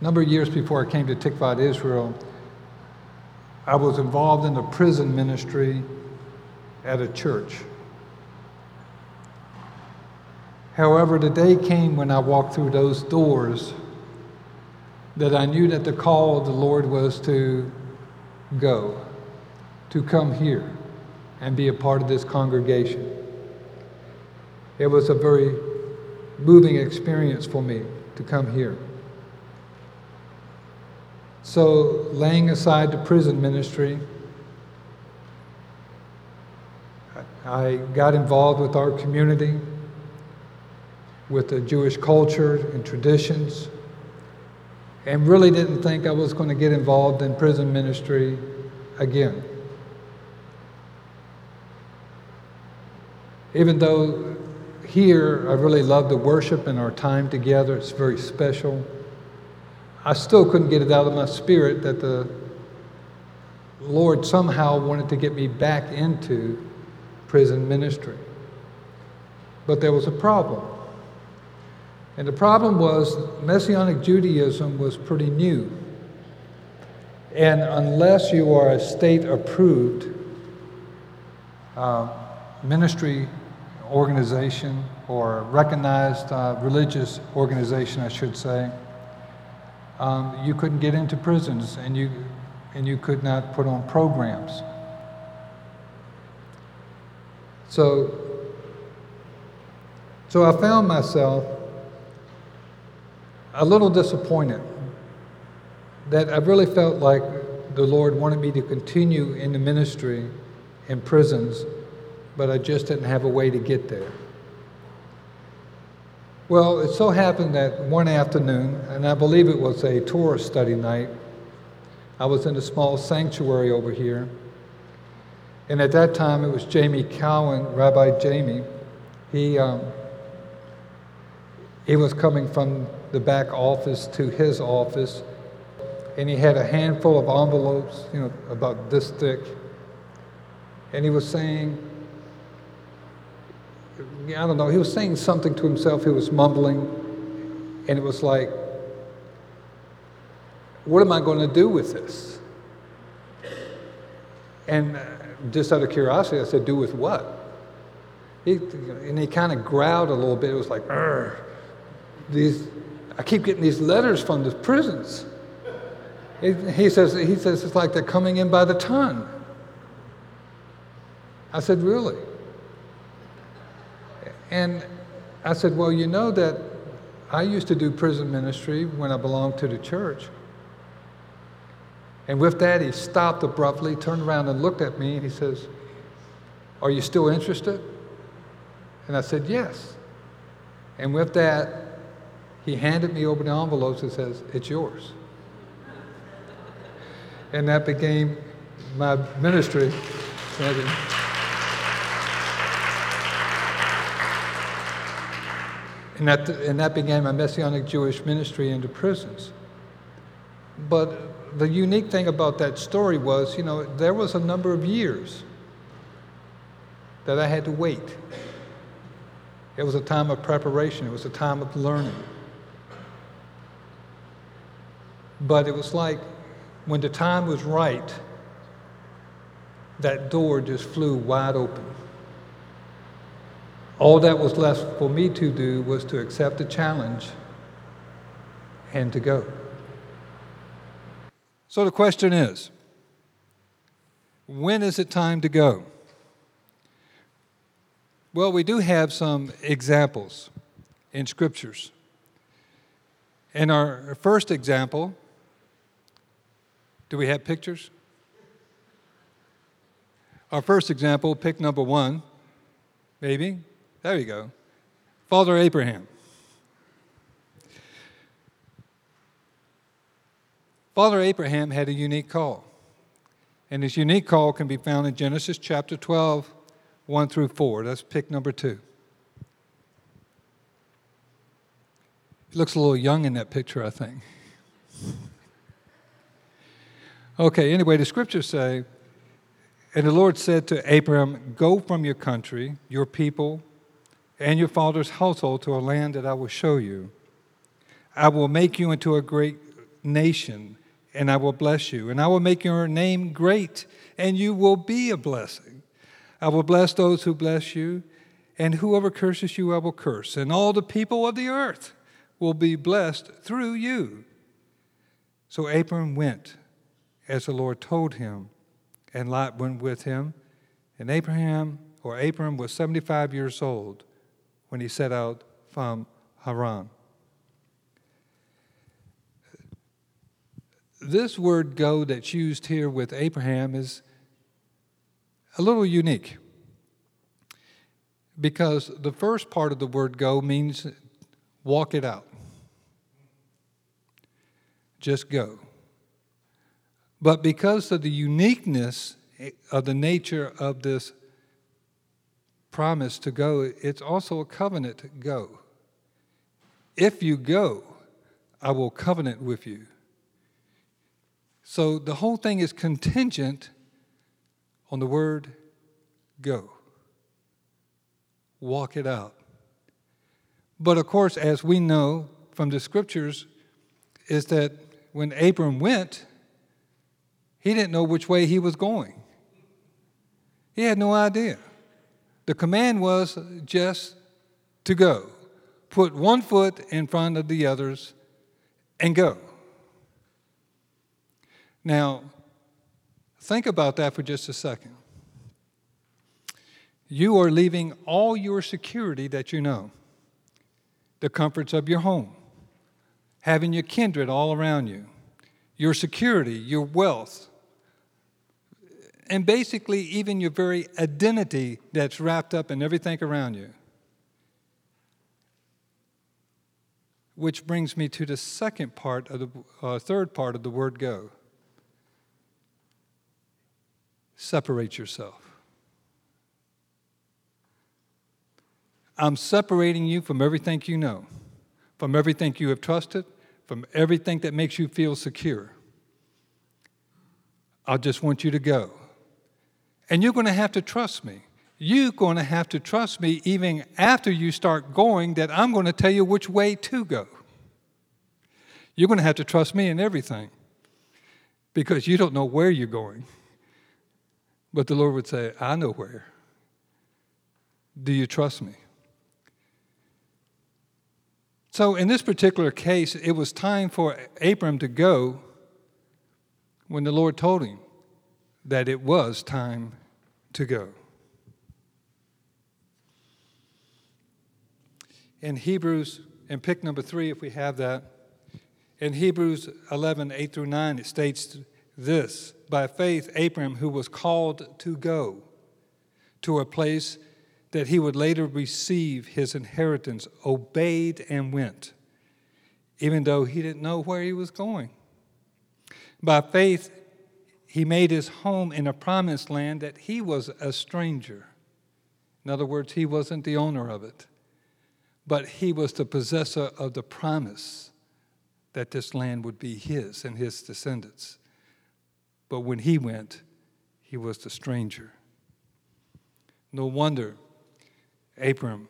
A number of years before I came to Tikvat, Israel, I was involved in the prison ministry at a church. However, the day came when I walked through those doors that I knew that the call of the Lord was to go, to come here and be a part of this congregation. It was a very moving experience for me to come here. So, laying aside the prison ministry, I got involved with our community, with the Jewish culture and traditions, and really didn't think I was going to get involved in prison ministry again. Even though here I really love the worship and our time together, it's very special. I still couldn't get it out of my spirit that the Lord somehow wanted to get me back into prison ministry. But there was a problem. And the problem was Messianic Judaism was pretty new. And unless you are a state approved uh, ministry organization or recognized uh, religious organization, I should say, um, you couldn't get into prisons and you, and you could not put on programs. So, so I found myself a little disappointed that I really felt like the Lord wanted me to continue in the ministry in prisons, but I just didn't have a way to get there. Well, it so happened that one afternoon, and I believe it was a Torah study night, I was in a small sanctuary over here. And at that time, it was Jamie Cowen, Rabbi Jamie. He, um, he was coming from the back office to his office, and he had a handful of envelopes, you know, about this thick. And he was saying, I don't know, he was saying something to himself, he was mumbling, and it was like, what am I going to do with this? And uh, just out of curiosity, I said, do with what? He, and he kind of growled a little bit. It was like, these, I keep getting these letters from the prisons. He says, he says it's like they're coming in by the ton. I said, really? And I said, Well, you know that I used to do prison ministry when I belonged to the church. And with that, he stopped abruptly, turned around and looked at me, and he says, Are you still interested? And I said, Yes. And with that, he handed me over the envelopes and says, It's yours. And that became my ministry. And that, and that began my Messianic Jewish ministry into prisons. But the unique thing about that story was, you know, there was a number of years that I had to wait. It was a time of preparation, it was a time of learning. But it was like when the time was right, that door just flew wide open. All that was left for me to do was to accept the challenge and to go. So the question is when is it time to go? Well, we do have some examples in scriptures. In our first example, do we have pictures? Our first example, pick number one, maybe. There you go. Father Abraham. Father Abraham had a unique call. And his unique call can be found in Genesis chapter 12, 1 through 4. That's pick number two. He looks a little young in that picture, I think. Okay, anyway, the scriptures say, And the Lord said to Abraham, Go from your country, your people, and your father's household to a land that I will show you. I will make you into a great nation, and I will bless you, and I will make your name great, and you will be a blessing. I will bless those who bless you, and whoever curses you, I will curse, and all the people of the earth will be blessed through you. So Abram went as the Lord told him, and Lot went with him. And Abraham, or Abram, was 75 years old when he set out from Haran. This word go that's used here with Abraham is a little unique because the first part of the word go means walk it out. Just go. But because of the uniqueness of the nature of this promise to go, it's also a covenant to go. If you go, I will covenant with you. So the whole thing is contingent on the word go. Walk it out. But of course, as we know from the scriptures, is that when Abram went, he didn't know which way he was going. He had no idea. The command was just to go. Put one foot in front of the others and go. Now, think about that for just a second. You are leaving all your security that you know, the comforts of your home, having your kindred all around you, your security, your wealth, and basically even your very identity that's wrapped up in everything around you. Which brings me to the second part of the uh, third part of the word go. Separate yourself. I'm separating you from everything you know, from everything you have trusted, from everything that makes you feel secure. I just want you to go. And you're going to have to trust me. You're going to have to trust me even after you start going, that I'm going to tell you which way to go. You're going to have to trust me in everything because you don't know where you're going. But the Lord would say, I know where. Do you trust me? So, in this particular case, it was time for Abram to go when the Lord told him that it was time to go. In Hebrews, in pick number three, if we have that, in Hebrews 11, 8 through 9, it states this By faith, Abram, who was called to go to a place that he would later receive his inheritance, obeyed and went, even though he didn't know where he was going. By faith, he made his home in a promised land that he was a stranger. In other words, he wasn't the owner of it, but he was the possessor of the promise that this land would be his and his descendants. But when he went, he was the stranger. No wonder Abram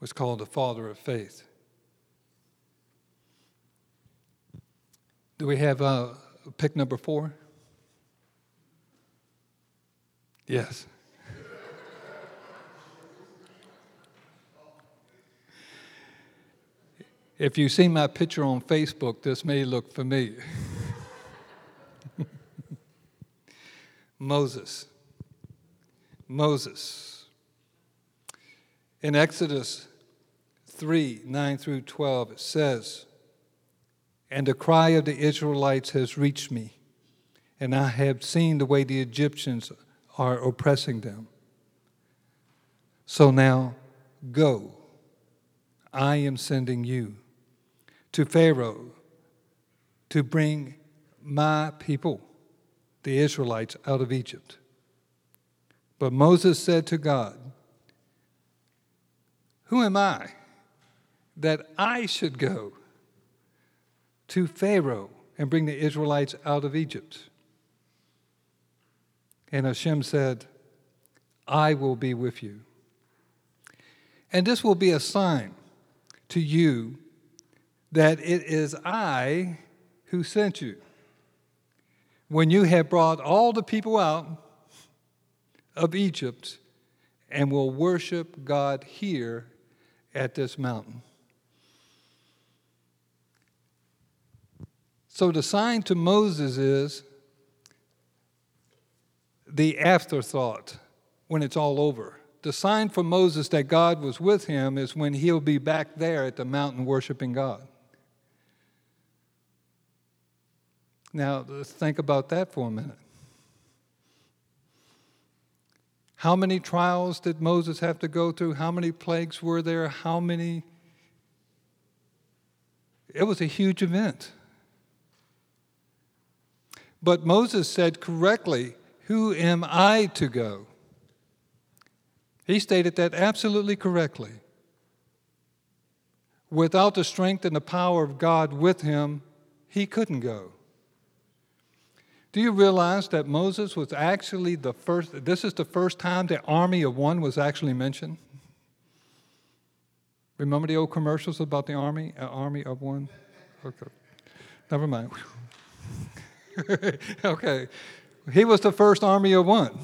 was called the father of faith. Do we have uh, pick number four? Yes. if you see my picture on Facebook, this may look familiar. Moses. Moses. In Exodus 3 9 through 12, it says, And the cry of the Israelites has reached me, and I have seen the way the Egyptians are oppressing them. So now go. I am sending you to Pharaoh to bring my people, the Israelites, out of Egypt. But Moses said to God, Who am I that I should go to Pharaoh and bring the Israelites out of Egypt? And Hashem said, I will be with you. And this will be a sign to you that it is I who sent you. When you have brought all the people out of Egypt and will worship God here at this mountain. So the sign to Moses is the afterthought when it's all over. The sign for Moses that God was with him is when he'll be back there at the mountain worshiping God. Now, let's think about that for a minute. How many trials did Moses have to go through? How many plagues were there? How many? It was a huge event. But Moses said correctly, Who am I to go? He stated that absolutely correctly. Without the strength and the power of God with him, he couldn't go. Do you realize that Moses was actually the first? This is the first time the army of one was actually mentioned. Remember the old commercials about the army, uh, army of one? Okay, never mind. okay, he was the first army of one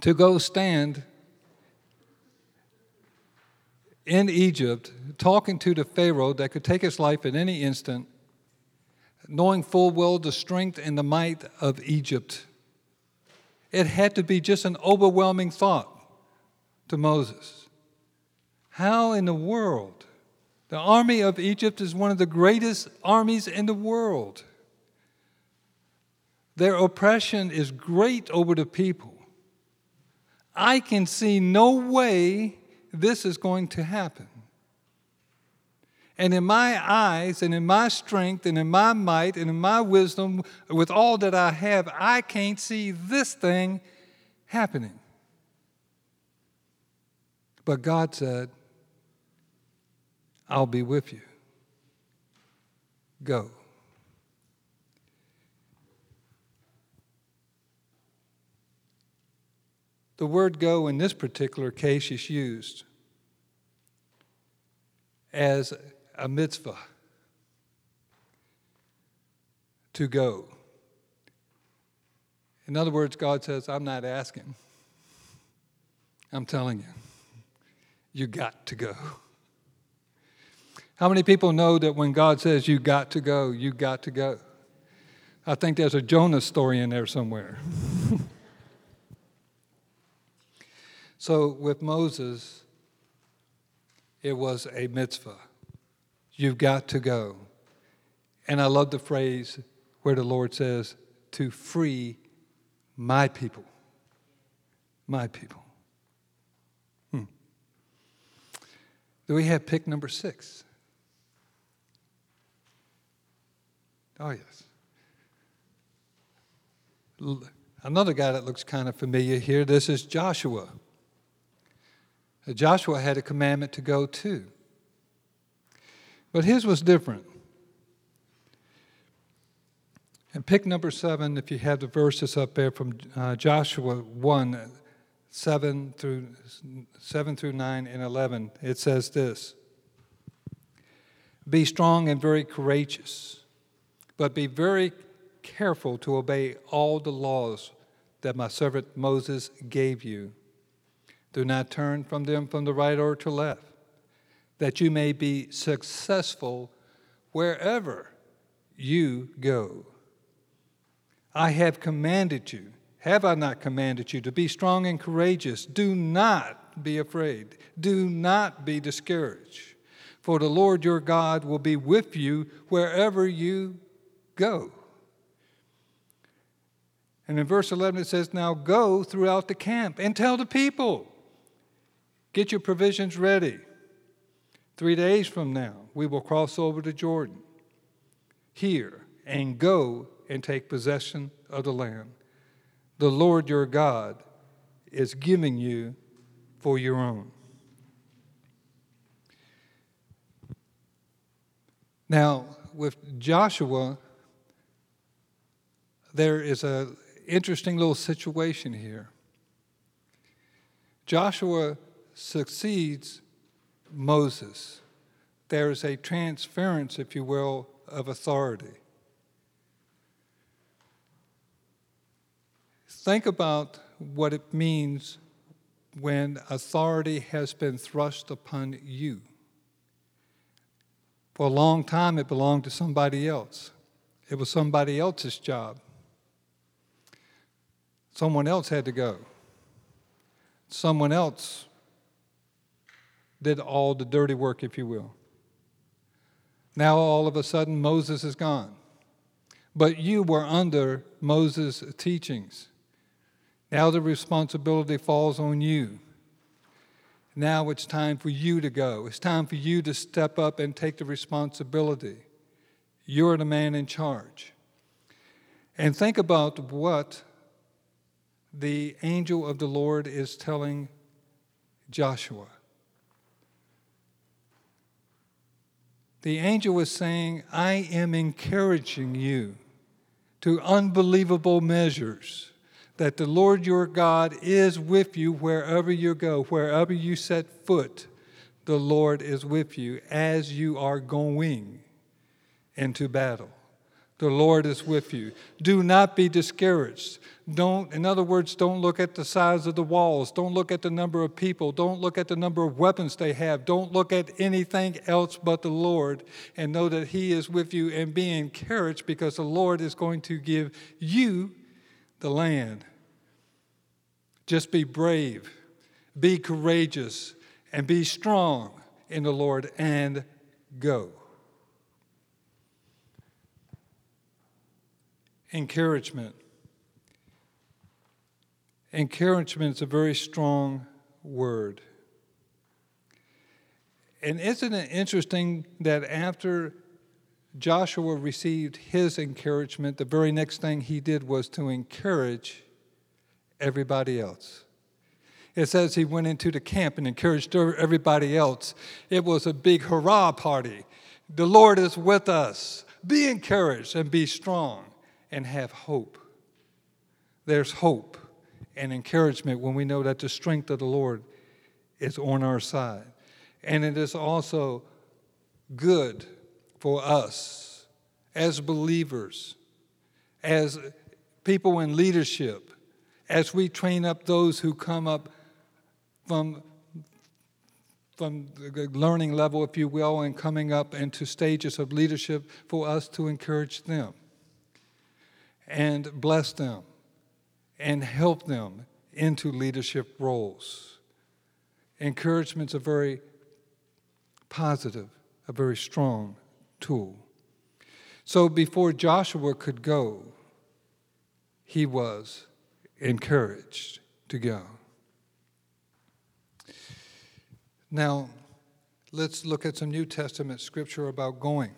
to go stand in Egypt, talking to the Pharaoh that could take his life at any instant knowing full well the strength and the might of Egypt. It had to be just an overwhelming thought to Moses. How in the world? The army of Egypt is one of the greatest armies in the world. Their oppression is great over the people. I can see no way this is going to happen. And in my eyes, and in my strength, and in my might, and in my wisdom, with all that I have, I can't see this thing happening. But God said, I'll be with you. Go. The word go in this particular case is used as a mitzvah to go. In other words, God says, I'm not asking. I'm telling you, you got to go. How many people know that when God says you got to go, you got to go? I think there's a Jonah story in there somewhere. So with Moses, it was a mitzvah. You've got to go. And I love the phrase where the Lord says, to free my people. My people. Hmm. Do we have pick number six? Oh, yes. Another guy that looks kind of familiar here, this is Joshua. Joshua had a commandment to go too. But his was different. And pick number seven, if you have the verses up there from uh, Joshua 1 7 through, 7 through 9 and 11. It says this Be strong and very courageous, but be very careful to obey all the laws that my servant Moses gave you. Do not turn from them from the right or to left that you may be successful wherever you go. I have commanded you, have I not commanded you, to be strong and courageous? Do not be afraid, do not be discouraged, for the Lord your God will be with you wherever you go. And in verse 11 it says, Now go throughout the camp and tell the people, get your provisions ready Three days from now, we will cross over to Jordan here and go and take possession of the land. The Lord your God is giving you for your own. Now, with Joshua, there is an interesting little situation here. Joshua succeeds Moses. There's a transference, if you will, of authority. Think about what it means when authority has been thrust upon you. For a long time, it belonged to somebody else. It was somebody else's job. Someone else had to go. Someone else did all the dirty work, if you will. Now, all of a sudden, Moses is gone. But you were under Moses' teachings. Now the responsibility falls on you. Now it's time for you to go. It's time for you to step up and take the responsibility. You're the man in charge. And think about what the angel of the Lord is telling Joshua. The angel was saying, I am encouraging you to unbelievable measures that the Lord your God is with you wherever you go, wherever you set foot, the Lord is with you as you are going into battle. The Lord is with you. Do not be discouraged. Don't, in other words, don't look at the size of the walls. Don't look at the number of people. Don't look at the number of weapons they have. Don't look at anything else but the Lord and know that He is with you and be encouraged because the Lord is going to give you the land. Just be brave, be courageous, and be strong in the Lord and go. Encouragement. Encouragement is a very strong word. And isn't it interesting that after Joshua received his encouragement, the very next thing he did was to encourage everybody else. It says he went into the camp and encouraged everybody else. It was a big hurrah party. The Lord is with us. Be encouraged and be strong and have hope. There's hope and encouragement when we know that the strength of the Lord is on our side. And it is also good for us as believers, as people in leadership, as we train up those who come up from from the learning level, if you will, and coming up into stages of leadership for us to encourage them and bless them and help them into leadership roles. Encouragement's a very positive, a very strong tool. So before Joshua could go, he was encouraged to go. Now, let's look at some New Testament scripture about going.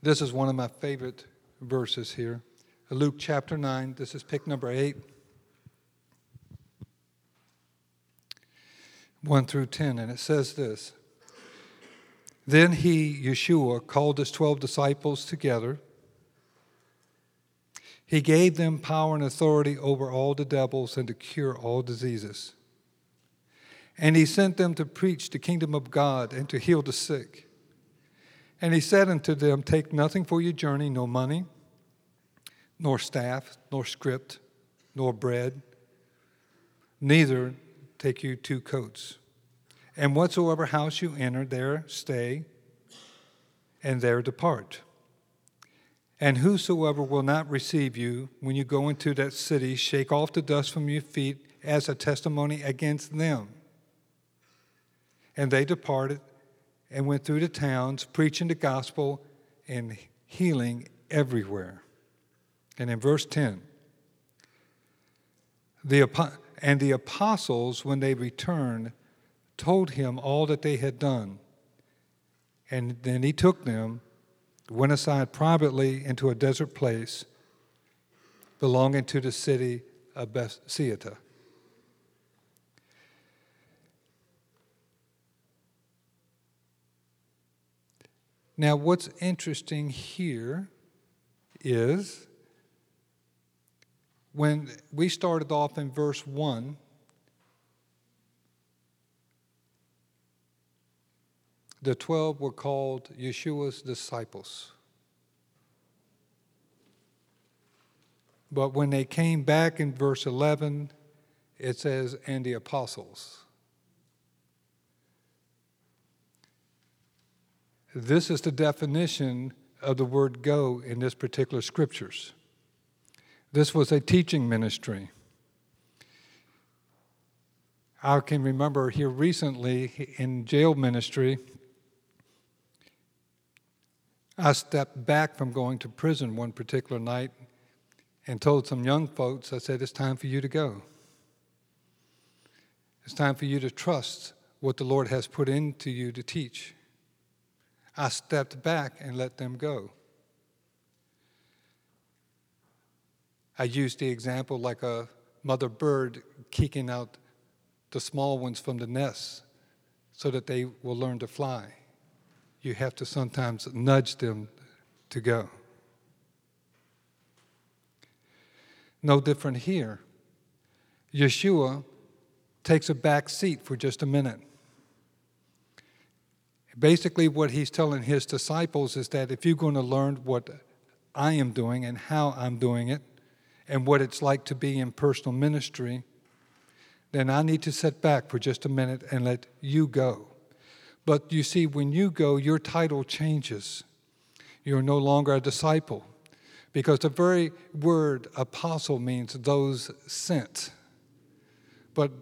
This is one of my favorite verses here. Luke chapter 9, this is pick number 8. 1 through 10, and it says this Then he, Yeshua, called his 12 disciples together he gave them power and authority over all the devils and to cure all diseases. And he sent them to preach the kingdom of God and to heal the sick. And he said unto them, Take nothing for your journey, no money, nor staff, nor script, nor bread, neither take you two coats. And whatsoever house you enter, there stay, and there depart. And whosoever will not receive you when you go into that city, shake off the dust from your feet as a testimony against them. And they departed and went through the towns, preaching the gospel and healing everywhere. And in verse 10, the, and the apostles, when they returned, told him all that they had done. And then he took them went aside privately into a desert place belonging to the city of Bethsaida. Now, what's interesting here is when we started off in verse 1, the 12 were called Yeshua's disciples. But when they came back in verse 11, it says, and the apostles. This is the definition of the word go in this particular scriptures. This was a teaching ministry. I can remember here recently in jail ministry, I stepped back from going to prison one particular night and told some young folks, I said, it's time for you to go. It's time for you to trust what the Lord has put into you to teach. I stepped back and let them go. I used the example like a mother bird kicking out the small ones from the nest so that they will learn to fly. You have to sometimes nudge them to go. No different here. Yeshua takes a back seat for just a minute. Basically, what he's telling his disciples is that if you're going to learn what I am doing and how I'm doing it, and what it's like to be in personal ministry, then I need to sit back for just a minute and let you go. But you see, when you go, your title changes. You're no longer a disciple. Because the very word apostle means those sent. But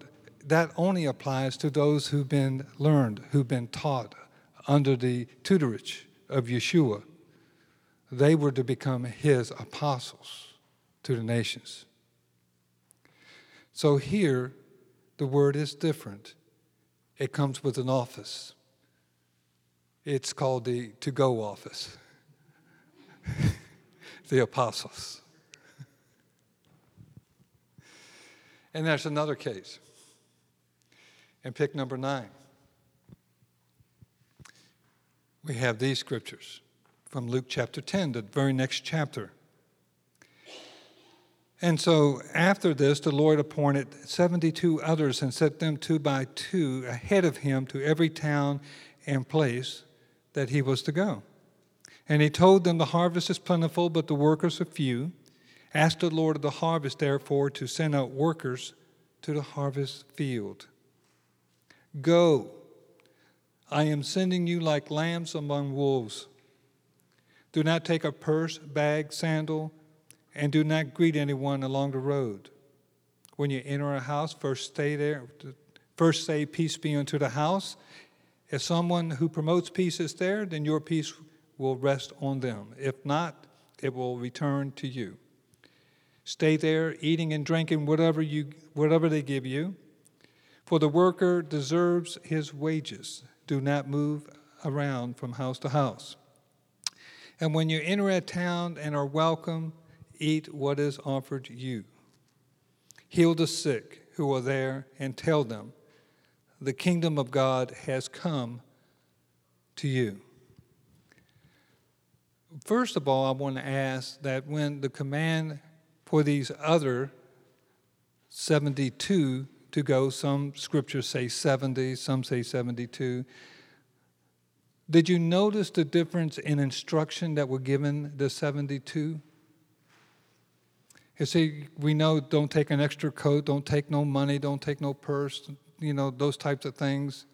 that only applies to those who've been learned, who've been taught under the tutorage of Yeshua. They were to become his apostles to the nations. So here, the word is different. It comes with an office. It's called the to go office. the apostles. and there's another case. And pick number nine. We have these scriptures from Luke chapter 10, the very next chapter. And so after this, the Lord appointed 72 others and set them two by two ahead of him to every town and place that he was to go. And he told them, The harvest is plentiful, but the workers are few. Ask the Lord of the harvest, therefore, to send out workers to the harvest field. Go. I am sending you like lambs among wolves. Do not take a purse, bag, sandal, and do not greet anyone along the road. When you enter a house, first stay there. First say, Peace be unto the house. If someone who promotes peace is there, then your peace will rest on them. If not, it will return to you. Stay there, eating and drinking whatever, you, whatever they give you, for the worker deserves his wages. Do not move around from house to house. And when you enter a town and are welcome, eat what is offered you. Heal the sick who are there and tell them, the kingdom of God has come to you. First of all, I want to ask that when the command for these other 72 to go, some scriptures say 70, some say 72. Did you notice the difference in instruction that were given the 72? You see, we know don't take an extra coat, don't take no money, don't take no purse, you know, those types of things.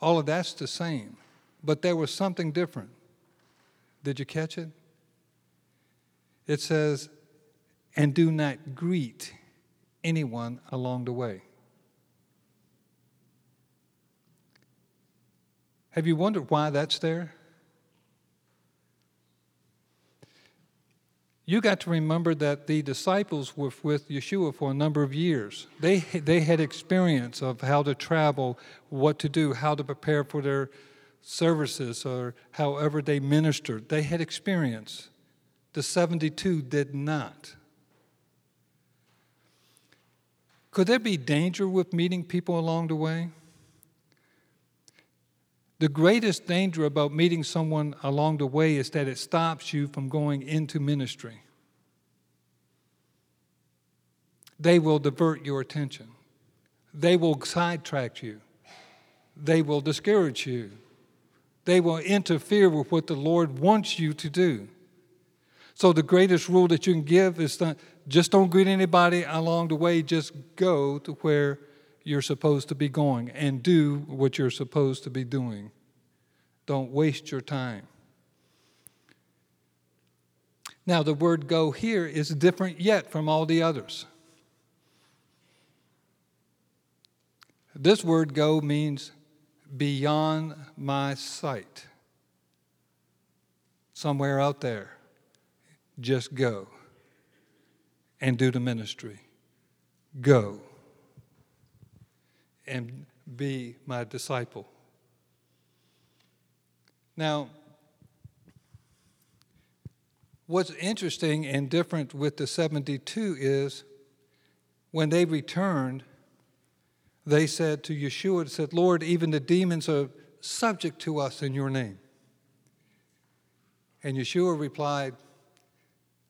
All of that's the same. But there was something different. Did you catch it? It says, and do not greet anyone along the way. Have you wondered why that's there? You got to remember that the disciples were with Yeshua for a number of years. They, they had experience of how to travel, what to do, how to prepare for their services or however they ministered. They had experience. The 72 did not. Could there be danger with meeting people along the way? The greatest danger about meeting someone along the way is that it stops you from going into ministry. They will divert your attention, they will sidetrack you, they will discourage you They will interfere with what the Lord wants you to do. So, the greatest rule that you can give is that just don't greet anybody along the way, just go to where you're supposed to be going and do what you're supposed to be doing. Don't waste your time. Now, the word go here is different yet from all the others. This word go means beyond my sight. Somewhere out there, just go and do the ministry. Go and be my disciple. Now, what's interesting and different with the 72 is when they returned, they said to Yeshua, said, Lord, even the demons are subject to us in your name. And Yeshua replied,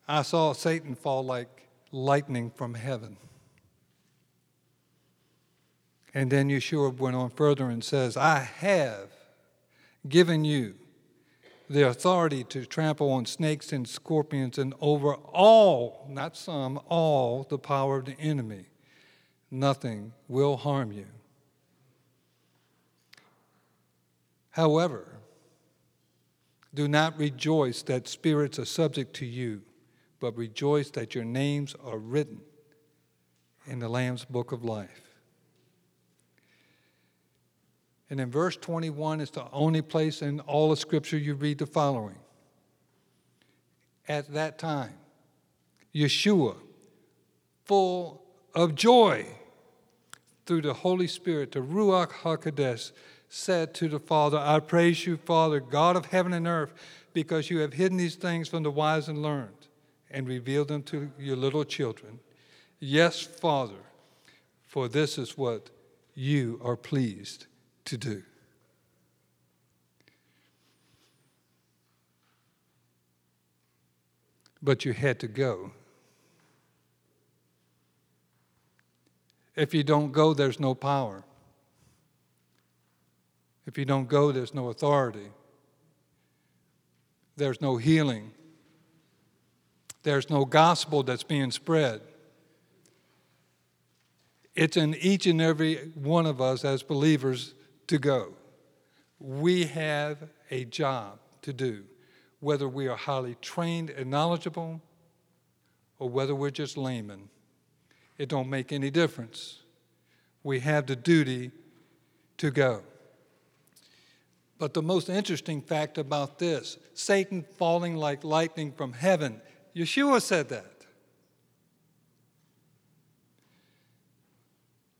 I saw Satan fall like lightning from heaven. And then Yeshua went on further and says, I have given you the authority to trample on snakes and scorpions and over all, not some, all the power of the enemy. Nothing will harm you. However, do not rejoice that spirits are subject to you, but rejoice that your names are written in the Lamb's book of life. And in verse 21 is the only place in all of Scripture you read the following. At that time, Yeshua, full of joy through the Holy Spirit, the Ruach HaKodesh, said to the Father, I praise you, Father, God of heaven and earth, because you have hidden these things from the wise and learned and revealed them to your little children. Yes, Father, for this is what you are pleased to do. But you had to go. If you don't go, there's no power. If you don't go, there's no authority. There's no healing. There's no gospel that's being spread. It's in each and every one of us as believers to go. We have a job to do, whether we are highly trained and knowledgeable or whether we're just laymen. It don't make any difference. We have the duty to go. But the most interesting fact about this Satan falling like lightning from heaven, Yeshua said that.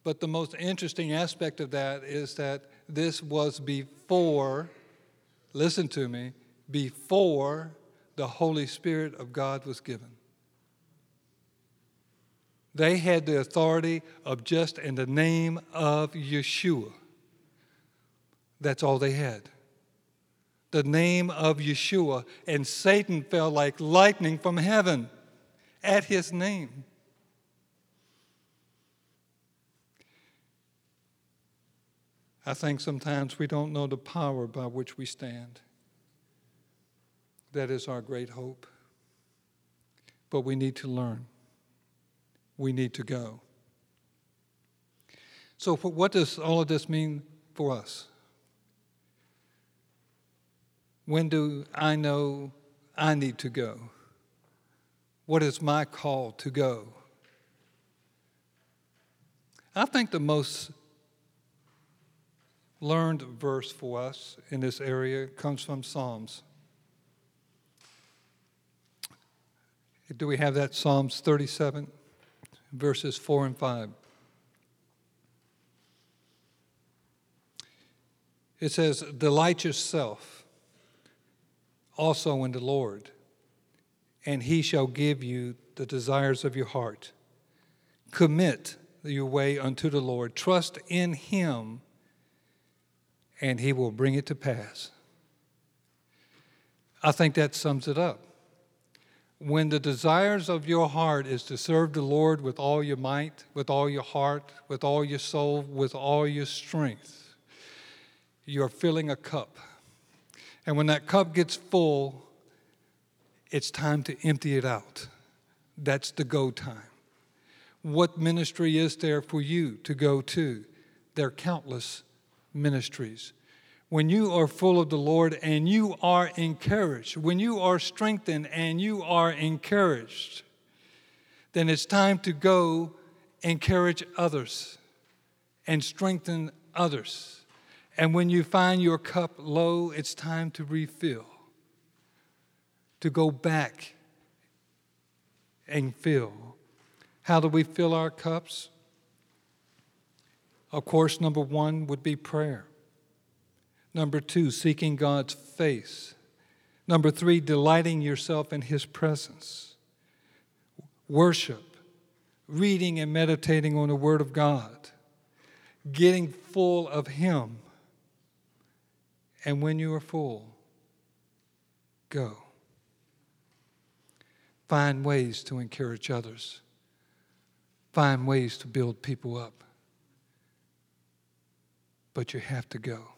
But the most interesting aspect of that is that this was before, listen to me, before the Holy Spirit of God was given. They had the authority of just in the name of Yeshua. That's all they had. The name of Yeshua. And Satan fell like lightning from heaven at his name. I think sometimes we don't know the power by which we stand. That is our great hope. But we need to learn. We need to go. So, what does all of this mean for us? When do I know I need to go? What is my call to go? I think the most learned verse for us in this area comes from Psalms. Do we have that? Psalms 37, verses 4 and 5. It says, Delight yourself also in the Lord, and he shall give you the desires of your heart. Commit your way unto the Lord, trust in him and he will bring it to pass. I think that sums it up. When the desires of your heart is to serve the Lord with all your might, with all your heart, with all your soul, with all your strength, you're filling a cup And when that cup gets full, it's time to empty it out. That's the go time. What ministry is there for you to go to? There are countless ministries. When you are full of the Lord and you are encouraged, when you are strengthened and you are encouraged, then it's time to go encourage others and strengthen others. And when you find your cup low, it's time to refill, to go back and fill. How do we fill our cups? Of course, number one would be prayer. Number two, seeking God's face. Number three, delighting yourself in His presence. Worship, reading and meditating on the Word of God, getting full of Him. And when you are full, go. Find ways to encourage others. Find ways to build people up. But you have to go.